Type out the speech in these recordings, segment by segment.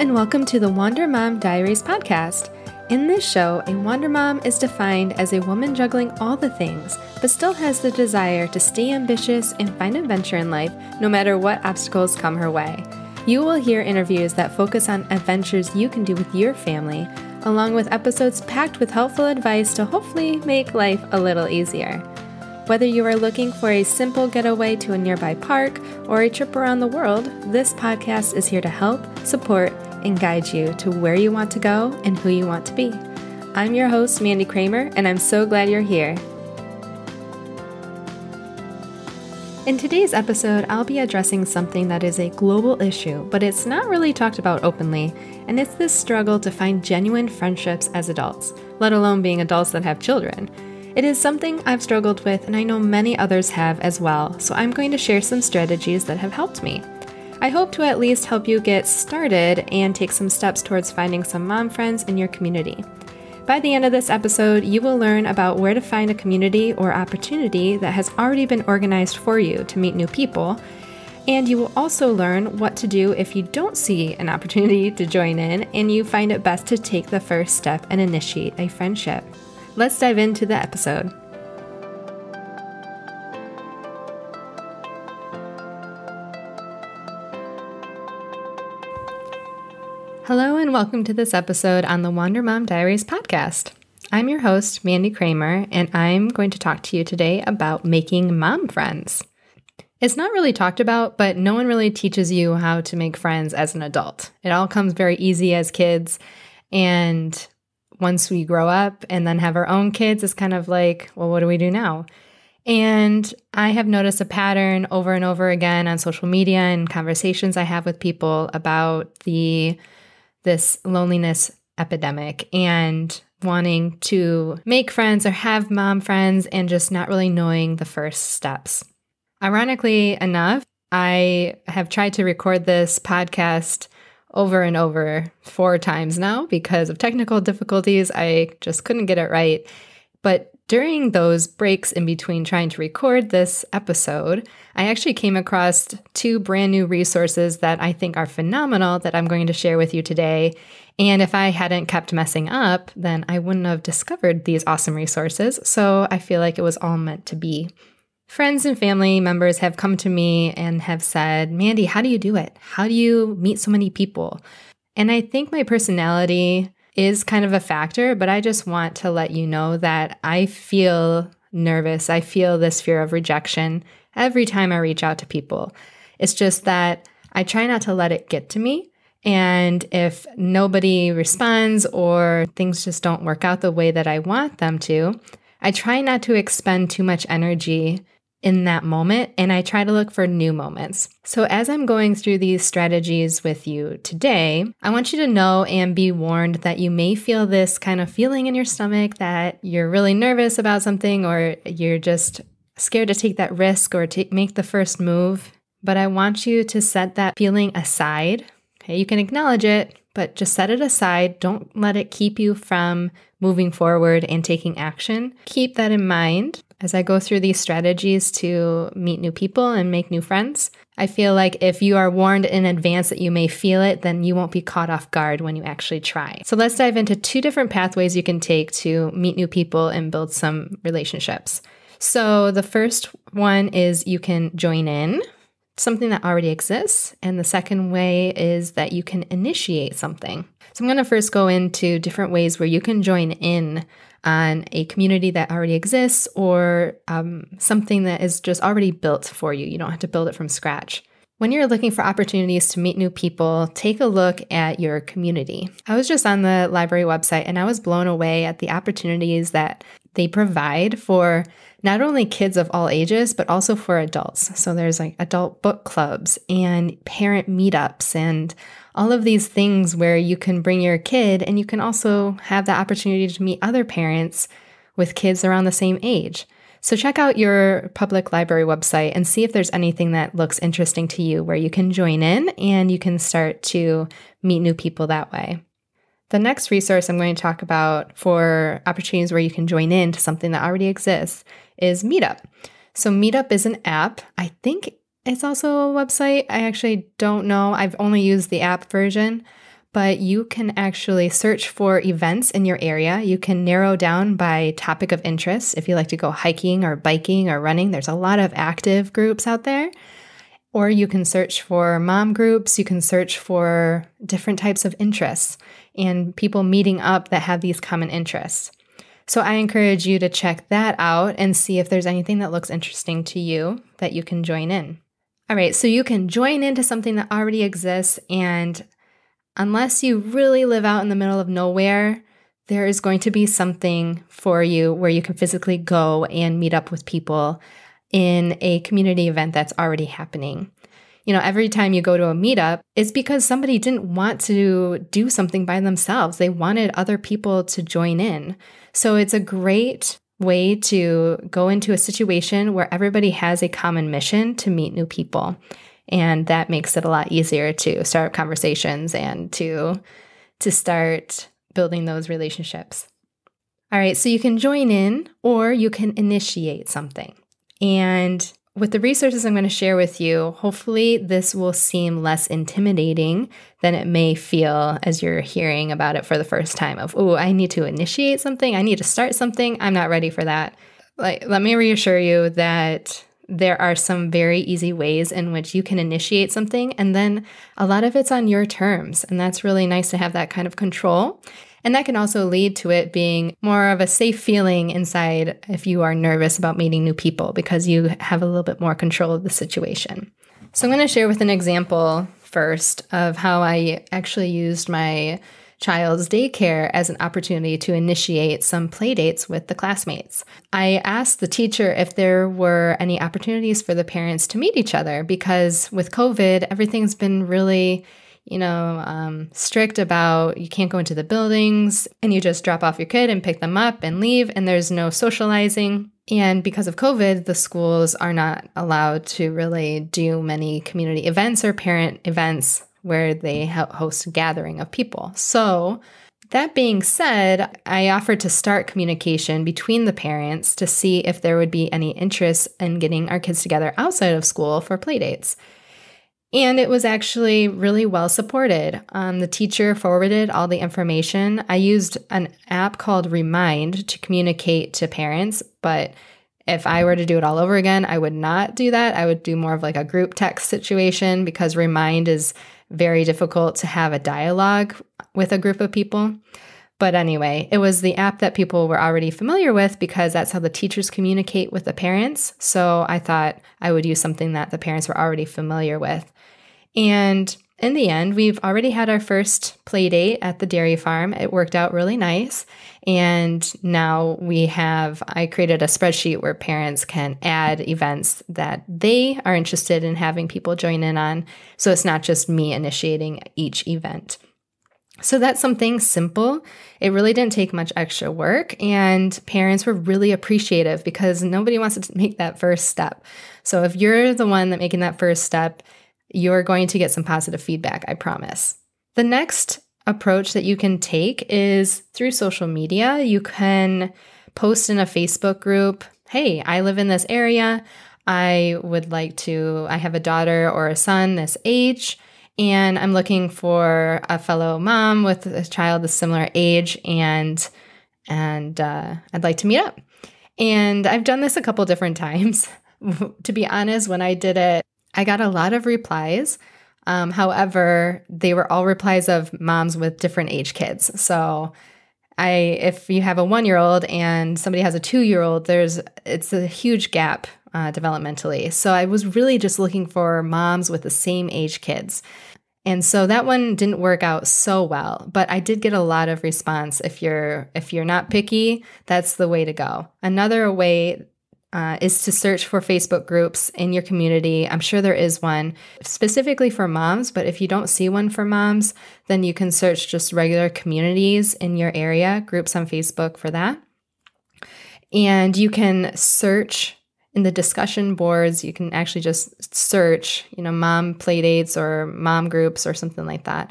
and welcome to the Wander Mom Diaries podcast. In this show, a Wander Mom is defined as a woman juggling all the things, but still has the desire to stay ambitious and find adventure in life no matter what obstacles come her way. You will hear interviews that focus on adventures you can do with your family, along with episodes packed with helpful advice to hopefully make life a little easier. Whether you are looking for a simple getaway to a nearby park or a trip around the world, this podcast is here to help, support, and guide you to where you want to go and who you want to be. I'm your host, Mandy Kramer, and I'm so glad you're here. In today's episode, I'll be addressing something that is a global issue, but it's not really talked about openly, and it's this struggle to find genuine friendships as adults, let alone being adults that have children. It is something I've struggled with, and I know many others have as well, so I'm going to share some strategies that have helped me. I hope to at least help you get started and take some steps towards finding some mom friends in your community. By the end of this episode, you will learn about where to find a community or opportunity that has already been organized for you to meet new people. And you will also learn what to do if you don't see an opportunity to join in and you find it best to take the first step and initiate a friendship. Let's dive into the episode. Hello, and welcome to this episode on the Wander Mom Diaries podcast. I'm your host, Mandy Kramer, and I'm going to talk to you today about making mom friends. It's not really talked about, but no one really teaches you how to make friends as an adult. It all comes very easy as kids, and once we grow up and then have our own kids, it's kind of like, well, what do we do now? And I have noticed a pattern over and over again on social media and conversations I have with people about the this loneliness epidemic and wanting to make friends or have mom friends and just not really knowing the first steps. Ironically enough, I have tried to record this podcast over and over four times now because of technical difficulties. I just couldn't get it right. But during those breaks in between trying to record this episode, I actually came across two brand new resources that I think are phenomenal that I'm going to share with you today. And if I hadn't kept messing up, then I wouldn't have discovered these awesome resources. So I feel like it was all meant to be. Friends and family members have come to me and have said, Mandy, how do you do it? How do you meet so many people? And I think my personality is kind of a factor, but I just want to let you know that I feel nervous. I feel this fear of rejection every time I reach out to people. It's just that I try not to let it get to me. And if nobody responds or things just don't work out the way that I want them to, I try not to expend too much energy in that moment and I try to look for new moments. So, as I'm going through these strategies with you today, I want you to know and be warned that you may feel this kind of feeling in your stomach that you're really nervous about something or you're just scared to take that risk or to make the first move. But I want you to set that feeling aside. Okay, you can acknowledge it, but just set it aside. Don't let it keep you from moving forward and taking action. Keep that in mind as I go through these strategies to meet new people and make new friends. I feel like if you are warned in advance that you may feel it, then you won't be caught off guard when you actually try. So let's dive into two different pathways you can take to meet new people and build some relationships. So the first one is you can join in something that already exists. And the second way is that you can initiate something. So I'm going to first go into different ways where you can join in on a community that already exists or um, something that is just already built for you. You don't have to build it from scratch. When you're looking for opportunities to meet new people, take a look at your community. I was just on the library website and I was blown away at the opportunities that they provide for not only kids of all ages, but also for adults. So there's like adult book clubs and parent meetups and all of these things where you can bring your kid and you can also have the opportunity to meet other parents with kids around the same age. So check out your public library website and see if there's anything that looks interesting to you where you can join in and you can start to meet new people that way. The next resource I'm going to talk about for opportunities where you can join in to something that already exists is Meetup. So, Meetup is an app. I think it's also a website. I actually don't know. I've only used the app version, but you can actually search for events in your area. You can narrow down by topic of interest. If you like to go hiking or biking or running, there's a lot of active groups out there. Or you can search for mom groups, you can search for different types of interests and people meeting up that have these common interests. So I encourage you to check that out and see if there's anything that looks interesting to you that you can join in. All right, so you can join into something that already exists and unless you really live out in the middle of nowhere, there is going to be something for you where you can physically go and meet up with people in a community event that's already happening. You know, every time you go to a meetup, it's because somebody didn't want to do something by themselves. They wanted other people to join in. So it's a great way to go into a situation where everybody has a common mission to meet new people. And that makes it a lot easier to start conversations and to to start building those relationships. All right, so you can join in or you can initiate something. And with the resources I'm going to share with you, hopefully this will seem less intimidating than it may feel as you're hearing about it for the first time of, oh, I need to initiate something, I need to start something, I'm not ready for that. Like let me reassure you that there are some very easy ways in which you can initiate something, and then a lot of it's on your terms. And that's really nice to have that kind of control. And that can also lead to it being more of a safe feeling inside if you are nervous about meeting new people because you have a little bit more control of the situation. So, I'm going to share with an example first of how I actually used my child's daycare as an opportunity to initiate some play dates with the classmates. I asked the teacher if there were any opportunities for the parents to meet each other because with COVID, everything's been really you know, um, strict about you can't go into the buildings and you just drop off your kid and pick them up and leave, and there's no socializing. And because of COVID, the schools are not allowed to really do many community events or parent events where they host a gathering of people. So, that being said, I offered to start communication between the parents to see if there would be any interest in getting our kids together outside of school for playdates. And it was actually really well supported. Um, the teacher forwarded all the information. I used an app called Remind to communicate to parents, but if I were to do it all over again, I would not do that. I would do more of like a group text situation because Remind is very difficult to have a dialogue with a group of people. But anyway, it was the app that people were already familiar with because that's how the teachers communicate with the parents. So I thought I would use something that the parents were already familiar with. And in the end, we've already had our first play date at the dairy farm. It worked out really nice. And now we have, I created a spreadsheet where parents can add events that they are interested in having people join in on. So it's not just me initiating each event. So that's something simple. It really didn't take much extra work, and parents were really appreciative because nobody wants to make that first step. So if you're the one that making that first step, you're going to get some positive feedback, I promise. The next approach that you can take is through social media. You can post in a Facebook group, hey, I live in this area. I would like to, I have a daughter or a son this age, and I'm looking for a fellow mom with a child of similar age, and and uh, I'd like to meet up. And I've done this a couple different times. to be honest, when I did it I got a lot of replies. Um, however, they were all replies of moms with different age kids. So I if you have a one year old and somebody has a two year old, there's it's a huge gap uh, developmentally. So I was really just looking for moms with the same age kids. And so that one didn't work out so well, but I did get a lot of response. If you're if you're not picky, that's the way to go. Another way uh, is to search for Facebook groups in your community. I'm sure there is one specifically for moms, but if you don't see one for moms, then you can search just regular communities in your area, groups on Facebook for that. And you can search in the discussion boards, you can actually just search, you know, mom playdates or mom groups or something like that.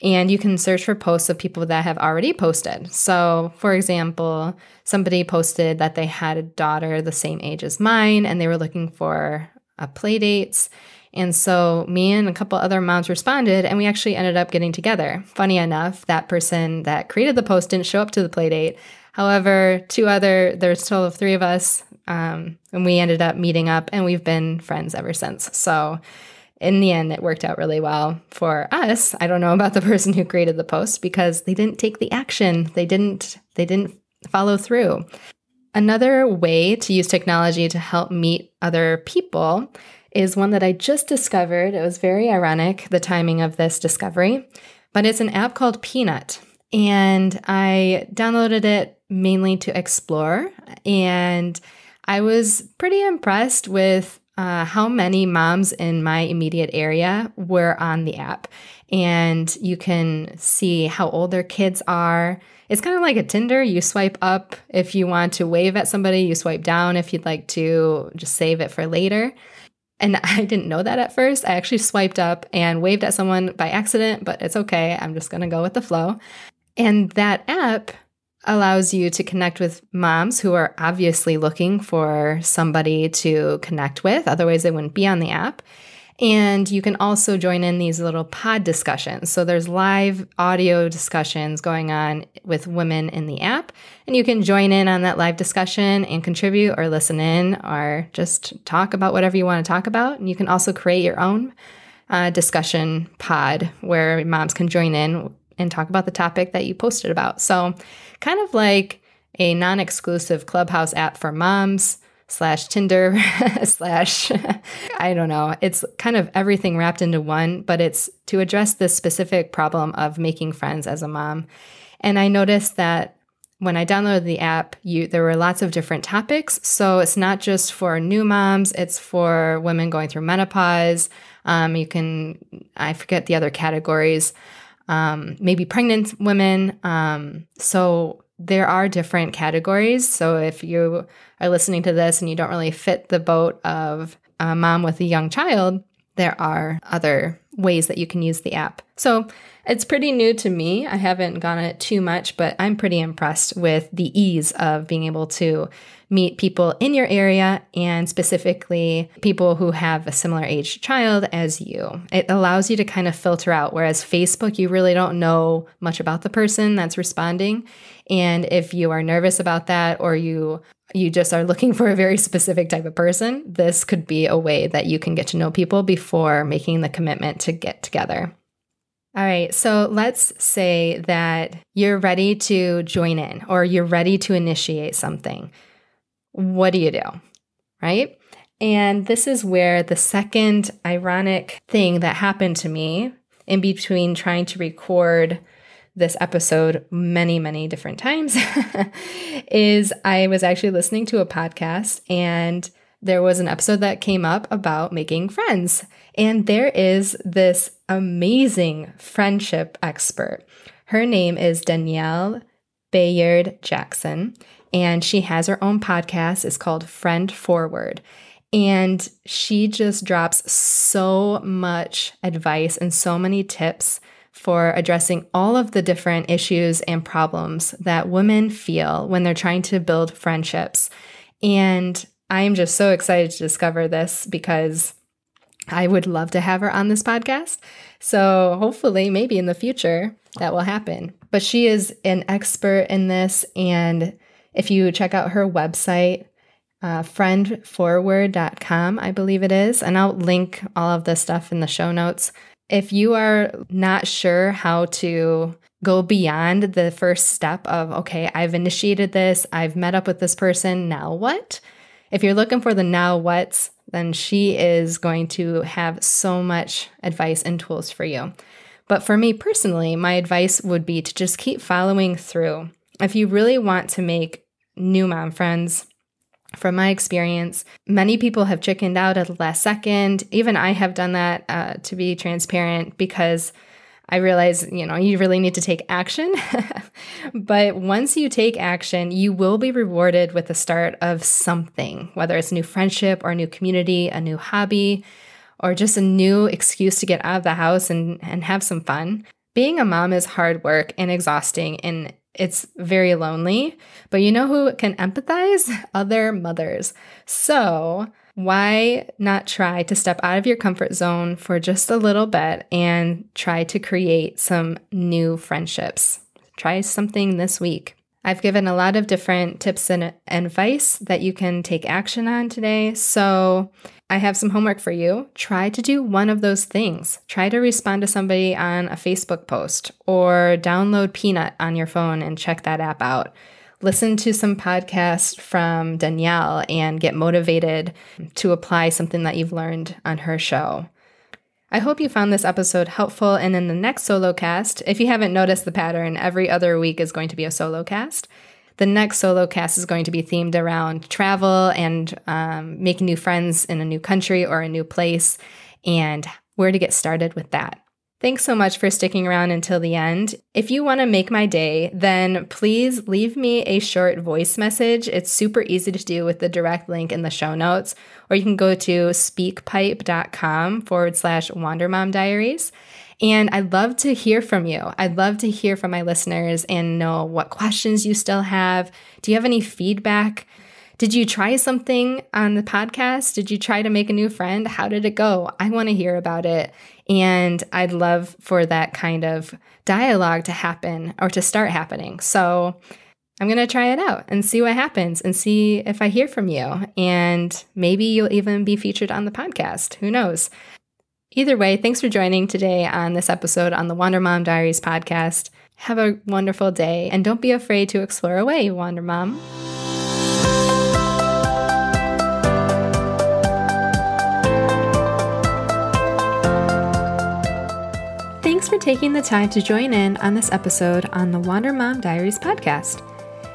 And you can search for posts of people that have already posted. So, for example, somebody posted that they had a daughter the same age as mine and they were looking for a play dates. And so me and a couple other moms responded, and we actually ended up getting together. Funny enough, that person that created the post didn't show up to the play date. However, two other, there's total three of us, um, and we ended up meeting up, and we've been friends ever since. So in the end, it worked out really well for us. I don't know about the person who created the post because they didn't take the action. They didn't. They didn't follow through. Another way to use technology to help meet other people is one that I just discovered. It was very ironic, the timing of this discovery, but it's an app called Peanut. And I downloaded it mainly to explore. And I was pretty impressed with uh, how many moms in my immediate area were on the app. And you can see how old their kids are. It's kind of like a Tinder. You swipe up if you want to wave at somebody, you swipe down if you'd like to just save it for later. And I didn't know that at first. I actually swiped up and waved at someone by accident, but it's okay. I'm just going to go with the flow. And that app allows you to connect with moms who are obviously looking for somebody to connect with. Otherwise, they wouldn't be on the app. And you can also join in these little pod discussions. So there's live audio discussions going on with women in the app. And you can join in on that live discussion and contribute or listen in or just talk about whatever you want to talk about. And you can also create your own uh, discussion pod where moms can join in and talk about the topic that you posted about. So, kind of like a non exclusive Clubhouse app for moms slash Tinder slash, I don't know. It's kind of everything wrapped into one, but it's to address this specific problem of making friends as a mom. And I noticed that when I downloaded the app, you there were lots of different topics. So it's not just for new moms; it's for women going through menopause. Um, you can I forget the other categories, um, maybe pregnant women. Um, so there are different categories. So if you are listening to this and you don't really fit the boat of a mom with a young child, there are other ways that you can use the app. So it's pretty new to me. I haven't gone it too much, but I'm pretty impressed with the ease of being able to meet people in your area and specifically people who have a similar age child as you. It allows you to kind of filter out, whereas Facebook, you really don't know much about the person that's responding. And if you are nervous about that or you you just are looking for a very specific type of person, this could be a way that you can get to know people before making the commitment to get together. All right, so let's say that you're ready to join in or you're ready to initiate something what do you do? Right? And this is where the second ironic thing that happened to me in between trying to record this episode many, many different times is I was actually listening to a podcast and there was an episode that came up about making friends. And there is this amazing friendship expert. Her name is Danielle Bayard Jackson and she has her own podcast. It's called Friend Forward. And she just drops so much advice and so many tips for addressing all of the different issues and problems that women feel when they're trying to build friendships. And I'm just so excited to discover this because I would love to have her on this podcast. So hopefully, maybe in the future, that will happen. But she is an expert in this and if you check out her website, uh, friendforward.com, I believe it is, and I'll link all of this stuff in the show notes. If you are not sure how to go beyond the first step of, okay, I've initiated this, I've met up with this person, now what? If you're looking for the now what's, then she is going to have so much advice and tools for you. But for me personally, my advice would be to just keep following through. If you really want to make new mom friends, from my experience, many people have chickened out at the last second. Even I have done that uh, to be transparent because I realize, you know, you really need to take action. but once you take action, you will be rewarded with the start of something, whether it's a new friendship or a new community, a new hobby, or just a new excuse to get out of the house and, and have some fun. Being a mom is hard work and exhausting, and it's very lonely, but you know who can empathize? Other mothers. So, why not try to step out of your comfort zone for just a little bit and try to create some new friendships? Try something this week. I've given a lot of different tips and advice that you can take action on today. So I have some homework for you. Try to do one of those things. Try to respond to somebody on a Facebook post or download Peanut on your phone and check that app out. Listen to some podcasts from Danielle and get motivated to apply something that you've learned on her show. I hope you found this episode helpful. And in the next solo cast, if you haven't noticed the pattern, every other week is going to be a solo cast. The next solo cast is going to be themed around travel and um, making new friends in a new country or a new place and where to get started with that. Thanks so much for sticking around until the end. If you want to make my day, then please leave me a short voice message. It's super easy to do with the direct link in the show notes, or you can go to speakpipe.com forward slash Wandermom Diaries. And I'd love to hear from you. I'd love to hear from my listeners and know what questions you still have. Do you have any feedback? Did you try something on the podcast? Did you try to make a new friend? How did it go? I want to hear about it. And I'd love for that kind of dialogue to happen or to start happening. So I'm going to try it out and see what happens and see if I hear from you. And maybe you'll even be featured on the podcast. Who knows? Either way, thanks for joining today on this episode on the Wander Mom Diaries podcast. Have a wonderful day and don't be afraid to explore away, Wander Mom. Thanks for taking the time to join in on this episode on the Wander Mom Diaries podcast.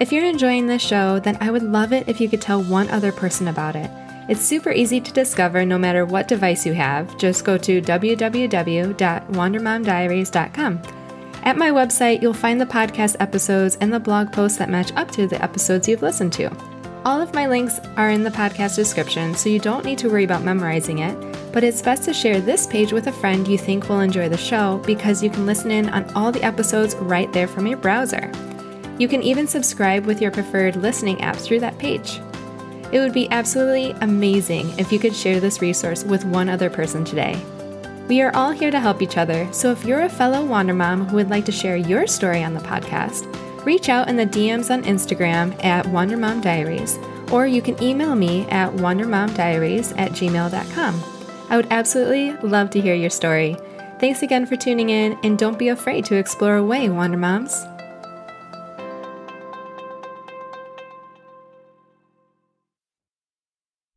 If you're enjoying this show, then I would love it if you could tell one other person about it. It's super easy to discover no matter what device you have. Just go to www.wandermomdiaries.com. At my website, you'll find the podcast episodes and the blog posts that match up to the episodes you've listened to. All of my links are in the podcast description, so you don't need to worry about memorizing it but it's best to share this page with a friend you think will enjoy the show because you can listen in on all the episodes right there from your browser. You can even subscribe with your preferred listening app through that page. It would be absolutely amazing if you could share this resource with one other person today. We are all here to help each other, so if you're a fellow Wander Mom who would like to share your story on the podcast, reach out in the DMs on Instagram at Wander Mom Diaries, or you can email me at wandermomdiaries at gmail.com. I would absolutely love to hear your story. Thanks again for tuning in, and don't be afraid to explore away, Wander Moms.